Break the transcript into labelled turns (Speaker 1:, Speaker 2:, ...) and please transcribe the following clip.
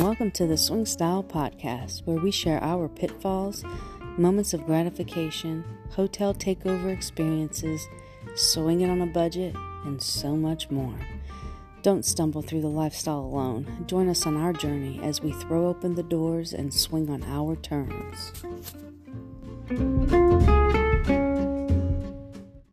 Speaker 1: welcome to the Swing Style Podcast, where we share our pitfalls, moments of gratification, hotel takeover experiences, swinging on a budget, and so much more. Don't stumble through the lifestyle alone. Join us on our journey as we throw open the doors and swing on our terms.